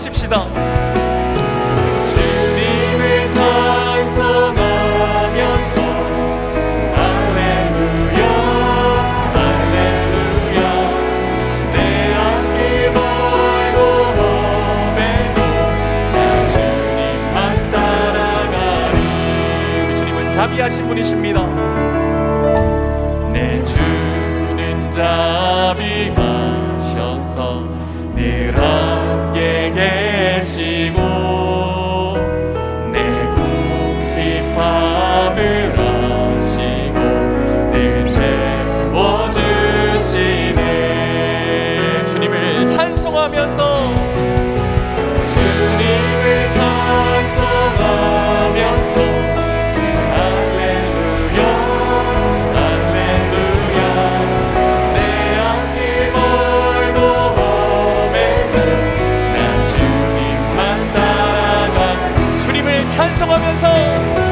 하십시다. 찬송하면서.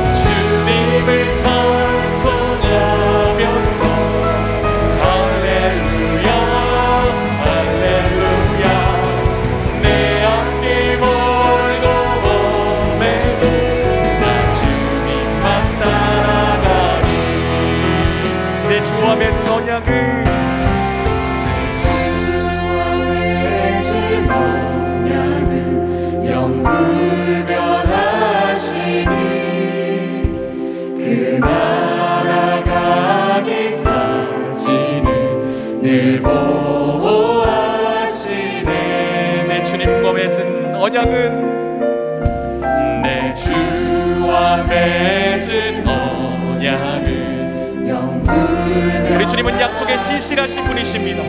언약은 내 주와 맺은 언약은 영불 우리 주님은 약속에 신실하신 분이십니다.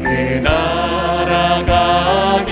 그 나라가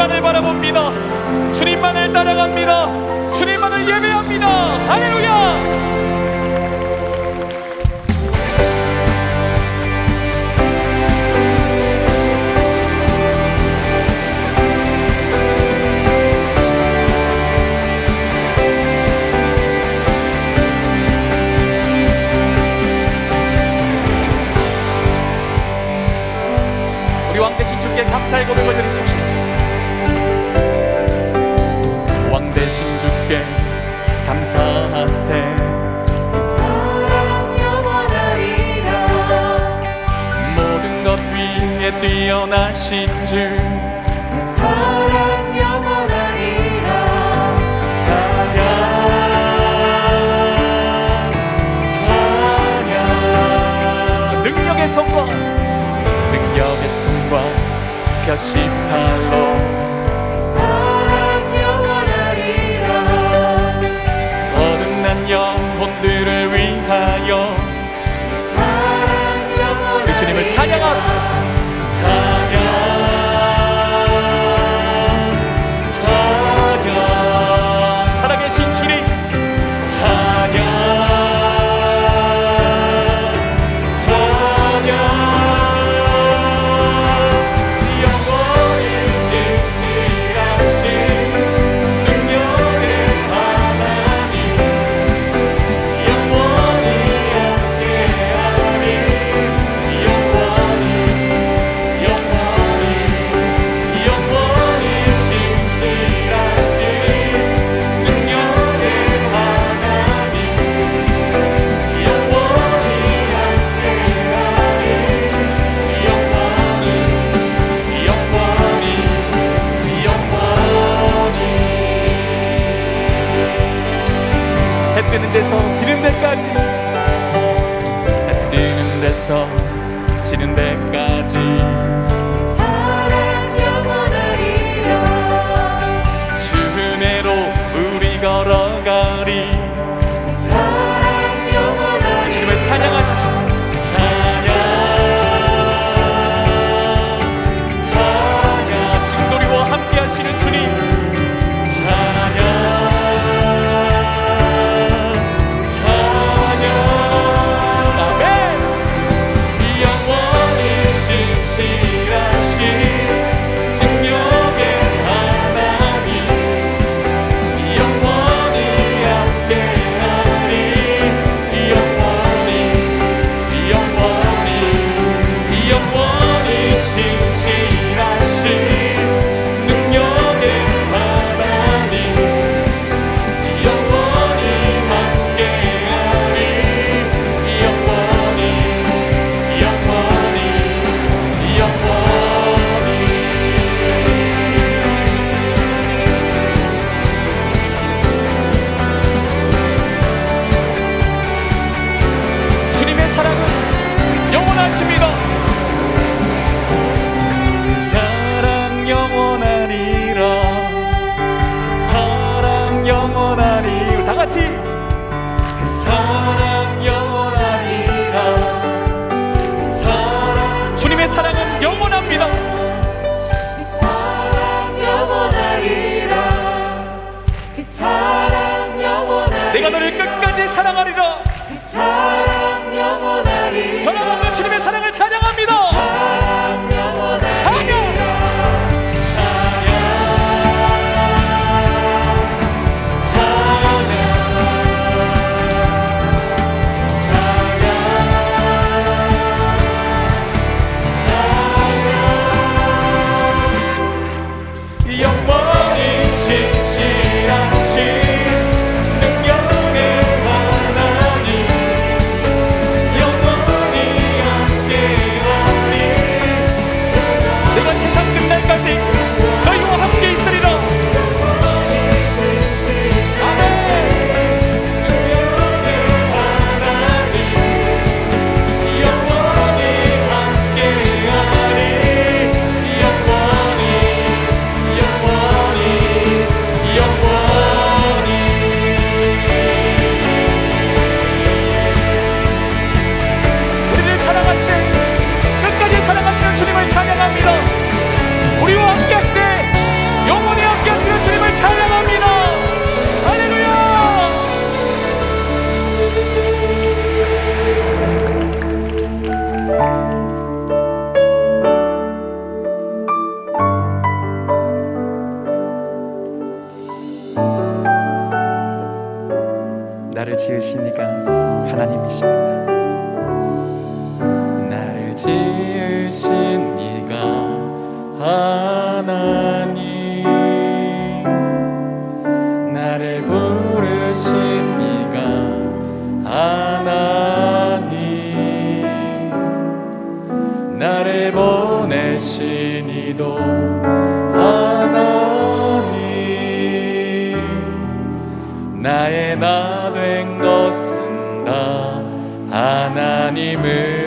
주님만을 바라봅니다. 주님만을 따라갑니다. 주님만을 예배합니다. 할렐루야! 위에서 지는 백 나를 지으시니가 하나님이십니다. 나를 지으신 이가 하나님 나를 부르신 이가 하나님 나를 보내신 이도 나의 나 된 것은 나 하나님을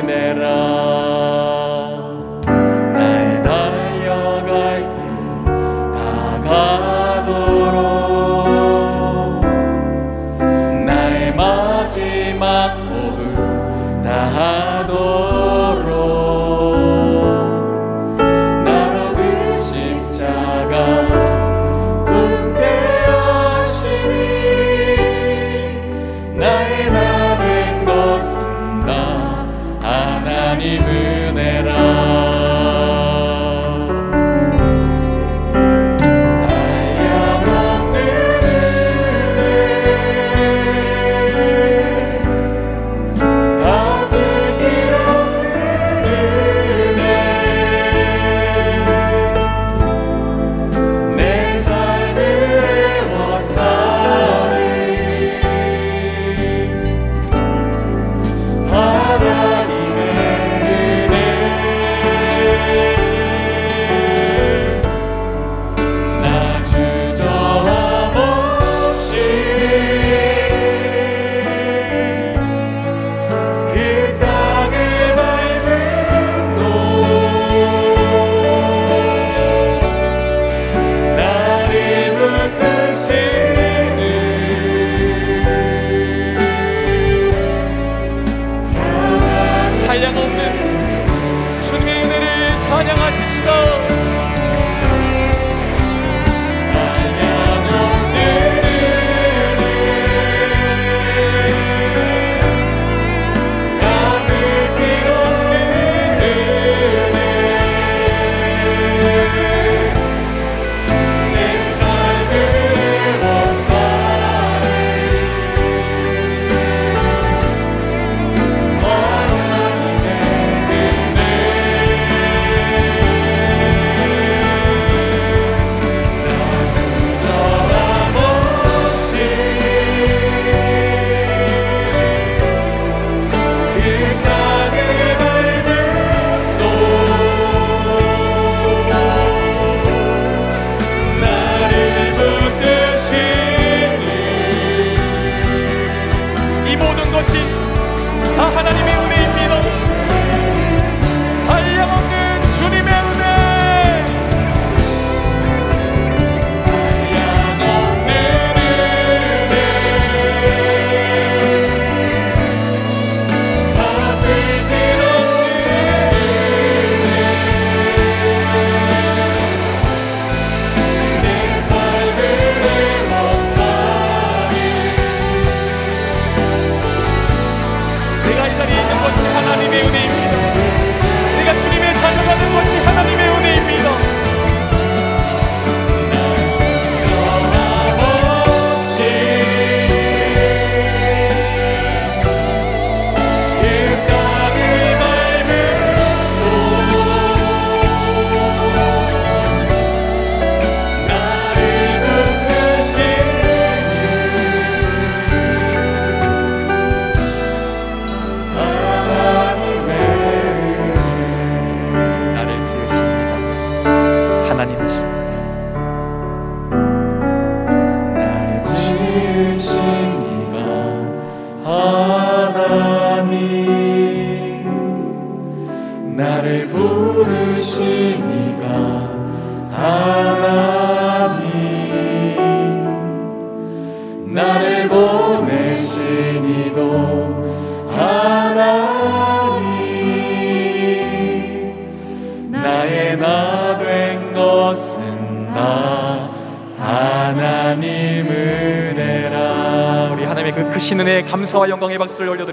감사와 영광의 박수를 올려드립니다.